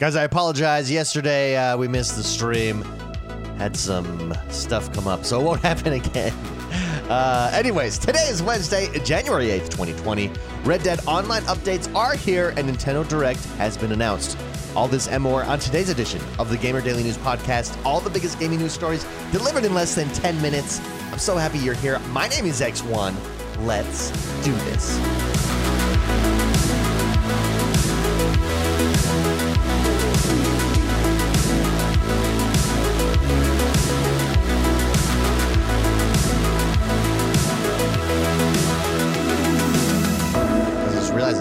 Guys, I apologize. Yesterday uh, we missed the stream. Had some stuff come up, so it won't happen again. Uh, anyways, today is Wednesday, January 8th, 2020. Red Dead Online updates are here, and Nintendo Direct has been announced. All this and more on today's edition of the Gamer Daily News Podcast. All the biggest gaming news stories delivered in less than 10 minutes. I'm so happy you're here. My name is X1. Let's do this.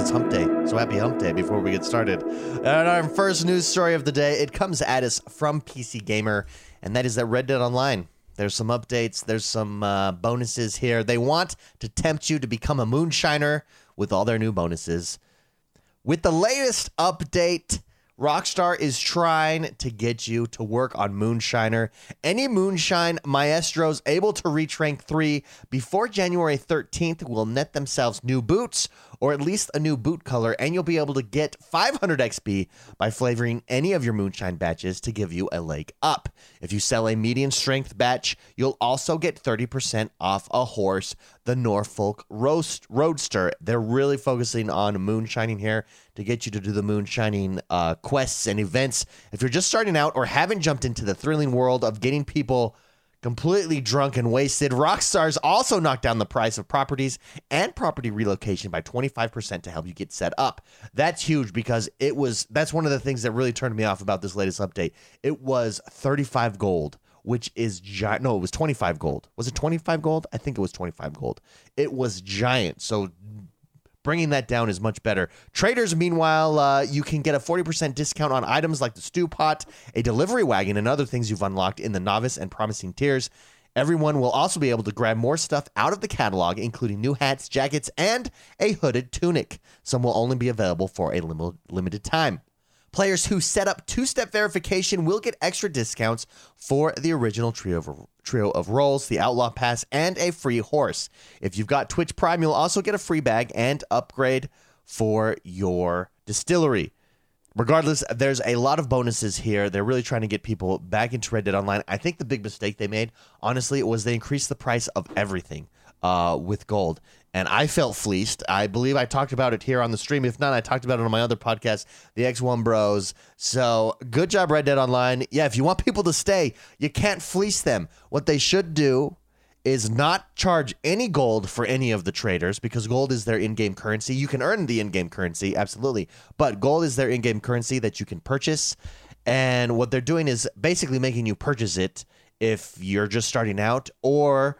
It's hump day. So happy hump day before we get started. And our first news story of the day, it comes at us from PC Gamer, and that is that Red Dead Online. There's some updates, there's some uh, bonuses here. They want to tempt you to become a moonshiner with all their new bonuses. With the latest update, Rockstar is trying to get you to work on Moonshiner. Any Moonshine Maestros able to reach rank 3 before January 13th will net themselves new boots or at least a new boot color, and you'll be able to get 500 XP by flavoring any of your Moonshine batches to give you a leg up. If you sell a medium strength batch, you'll also get 30% off a horse, the Norfolk Roast Roadster. They're really focusing on moonshining here to get you to do the moonshining uh, quests and events. If you're just starting out or haven't jumped into the thrilling world of getting people completely drunk and wasted, Rockstar's also knocked down the price of properties and property relocation by 25% to help you get set up. That's huge because it was that's one of the things that really turned me off about this latest update. It was 35 gold which is giant. No, it was 25 gold. Was it 25 gold? I think it was 25 gold. It was giant. So bringing that down is much better. Traders, meanwhile, uh, you can get a 40% discount on items like the stew pot, a delivery wagon, and other things you've unlocked in the novice and promising tiers. Everyone will also be able to grab more stuff out of the catalog, including new hats, jackets, and a hooded tunic. Some will only be available for a lim- limited time. Players who set up two-step verification will get extra discounts for the original trio of, trio of roles, the Outlaw Pass, and a free horse. If you've got Twitch Prime, you'll also get a free bag and upgrade for your distillery. Regardless, there's a lot of bonuses here. They're really trying to get people back into Red Dead Online. I think the big mistake they made, honestly, was they increased the price of everything uh, with gold. And I felt fleeced. I believe I talked about it here on the stream. If not, I talked about it on my other podcast, the X1 Bros. So good job, Red Dead Online. Yeah, if you want people to stay, you can't fleece them. What they should do is not charge any gold for any of the traders because gold is their in-game currency. You can earn the in-game currency, absolutely, but gold is their in-game currency that you can purchase. And what they're doing is basically making you purchase it if you're just starting out or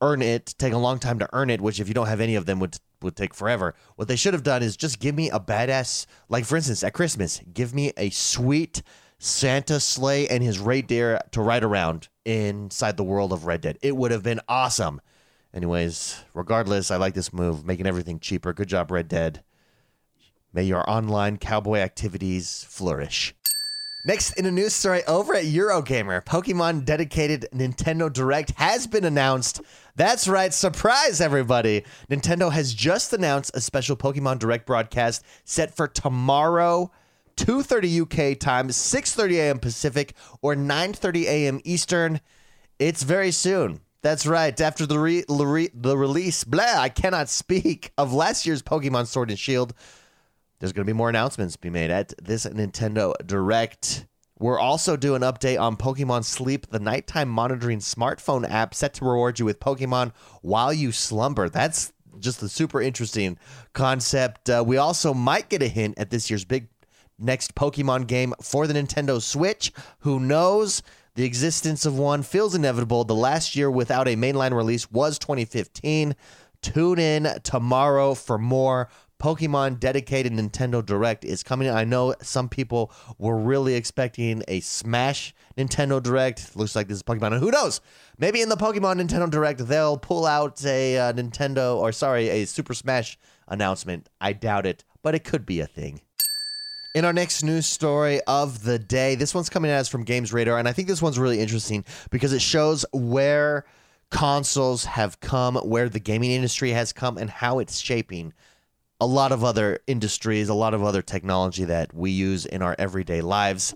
earn it, take a long time to earn it, which if you don't have any of them would would take forever. What they should have done is just give me a badass like for instance at Christmas, give me a sweet Santa sleigh and his reindeer to ride around inside the world of Red Dead. It would have been awesome. Anyways, regardless, I like this move, making everything cheaper. Good job, Red Dead. May your online cowboy activities flourish. Next, in a news story over at Eurogamer, Pokemon dedicated Nintendo Direct has been announced. That's right, surprise everybody. Nintendo has just announced a special Pokemon Direct broadcast set for tomorrow, 2:30 UK time, 6:30 a.m. Pacific or 9:30 a.m. Eastern. It's very soon. That's right. After the re- re- the release, blah, I cannot speak of last year's Pokemon Sword and Shield. There's going to be more announcements be made at this Nintendo Direct. We're also doing an update on Pokemon Sleep, the nighttime monitoring smartphone app set to reward you with Pokemon while you slumber. That's just a super interesting concept. Uh, we also might get a hint at this year's big next Pokemon game for the Nintendo Switch. Who knows? The existence of one feels inevitable. The last year without a mainline release was 2015. Tune in tomorrow for more. Pokemon dedicated Nintendo Direct is coming. I know some people were really expecting a Smash Nintendo Direct. Looks like this is Pokemon. Who knows? Maybe in the Pokemon Nintendo Direct, they'll pull out a uh, Nintendo, or sorry, a Super Smash announcement. I doubt it, but it could be a thing. In our next news story of the day, this one's coming at us from Games Radar, and I think this one's really interesting because it shows where consoles have come, where the gaming industry has come, and how it's shaping a lot of other industries, a lot of other technology that we use in our everyday lives.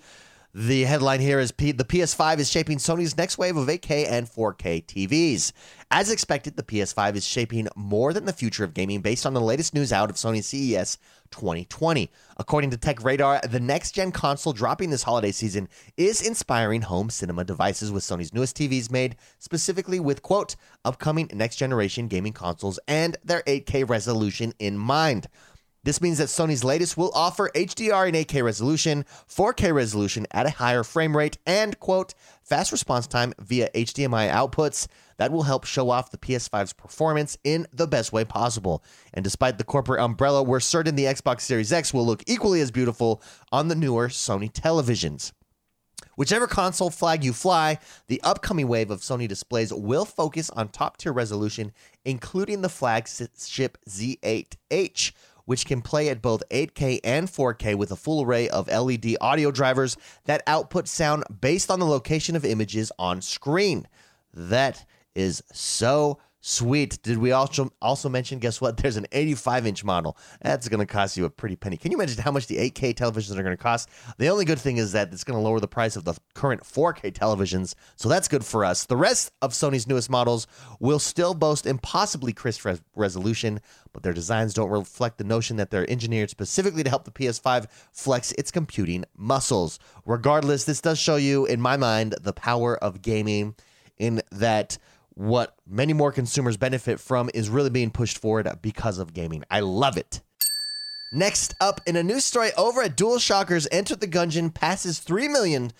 The headline here is P- the PS5 is shaping Sony's next wave of 8K and 4K TVs. As expected, the PS5 is shaping more than the future of gaming based on the latest news out of Sony CES 2020. According to Tech Radar, the next gen console dropping this holiday season is inspiring home cinema devices with Sony's newest TVs made specifically with, quote, upcoming next generation gaming consoles and their 8K resolution in mind. This means that Sony's latest will offer HDR and 8K resolution, 4K resolution at a higher frame rate, and, quote, fast response time via HDMI outputs that will help show off the PS5's performance in the best way possible. And despite the corporate umbrella, we're certain the Xbox Series X will look equally as beautiful on the newer Sony televisions. Whichever console flag you fly, the upcoming wave of Sony displays will focus on top tier resolution, including the flagship Z8H, which can play at both 8K and 4K with a full array of LED audio drivers that output sound based on the location of images on screen. That is so Sweet. Did we also also mention? Guess what? There's an 85 inch model. That's going to cost you a pretty penny. Can you imagine how much the 8K televisions are going to cost? The only good thing is that it's going to lower the price of the current 4K televisions, so that's good for us. The rest of Sony's newest models will still boast impossibly crisp res- resolution, but their designs don't reflect the notion that they're engineered specifically to help the PS5 flex its computing muscles. Regardless, this does show you, in my mind, the power of gaming. In that what many more consumers benefit from is really being pushed forward because of gaming. I love it. Next up, in a news story over at DualShockers, Enter the Gungeon passes 3 million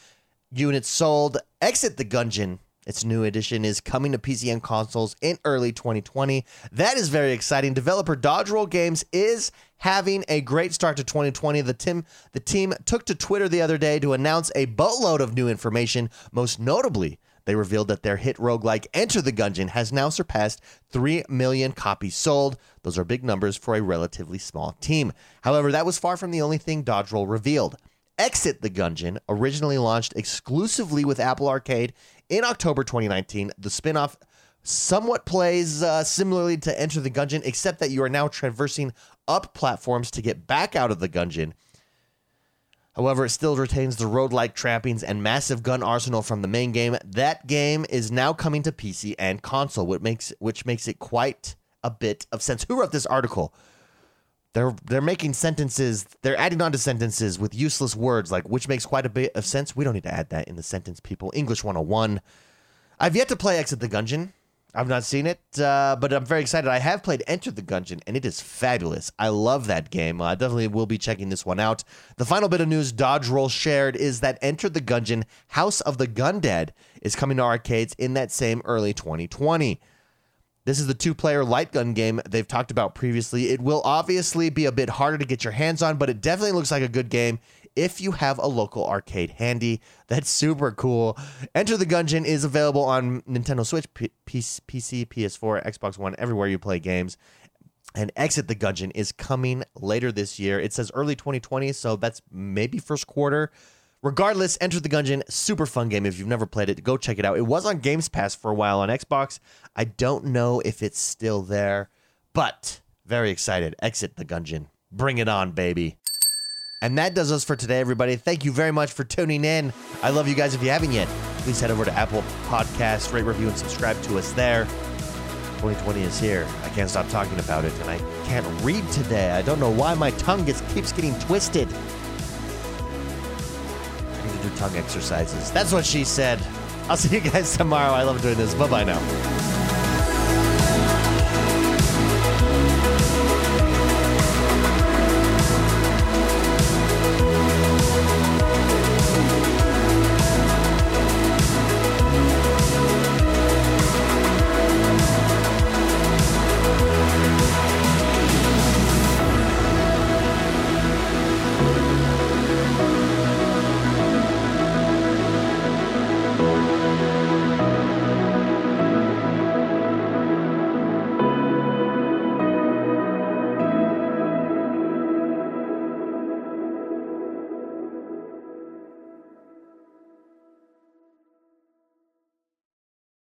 units sold. Exit the Gungeon. Its new edition is coming to PC and consoles in early 2020. That is very exciting. Developer Dodge Roll Games is having a great start to 2020. The team, the team took to Twitter the other day to announce a boatload of new information, most notably they revealed that their hit roguelike Enter the Gungeon has now surpassed 3 million copies sold. Those are big numbers for a relatively small team. However, that was far from the only thing Dodge Roll revealed. Exit the Gungeon, originally launched exclusively with Apple Arcade in October 2019, the spin off somewhat plays uh, similarly to Enter the Gungeon, except that you are now traversing up platforms to get back out of the Gungeon However, it still retains the roguelike trappings and massive gun arsenal from the main game. That game is now coming to PC and console, which makes which makes it quite a bit of sense. Who wrote this article? They're they're making sentences, they're adding on to sentences with useless words, like which makes quite a bit of sense. We don't need to add that in the sentence, people. English 101. I've yet to play Exit the Gungeon. I've not seen it, uh, but I'm very excited. I have played Enter the Gungeon, and it is fabulous. I love that game. I definitely will be checking this one out. The final bit of news Dodge Roll shared is that Enter the Gungeon House of the Gundead is coming to arcades in that same early 2020. This is the two player light gun game they've talked about previously. It will obviously be a bit harder to get your hands on, but it definitely looks like a good game if you have a local arcade handy. That's super cool. Enter the Gungeon is available on Nintendo Switch, P- PC, PS4, Xbox One, everywhere you play games. And Exit the Gungeon is coming later this year. It says early 2020, so that's maybe first quarter. Regardless, Enter the Gungeon, super fun game. If you've never played it, go check it out. It was on Games Pass for a while on Xbox. I don't know if it's still there, but very excited. Exit the Gungeon. Bring it on, baby. And that does us for today, everybody. Thank you very much for tuning in. I love you guys. If you haven't yet, please head over to Apple Podcasts, rate, review, and subscribe to us there. 2020 is here. I can't stop talking about it, and I can't read today. I don't know why my tongue gets keeps getting twisted. I need to do tongue exercises. That's what she said. I'll see you guys tomorrow. I love doing this. Bye bye now.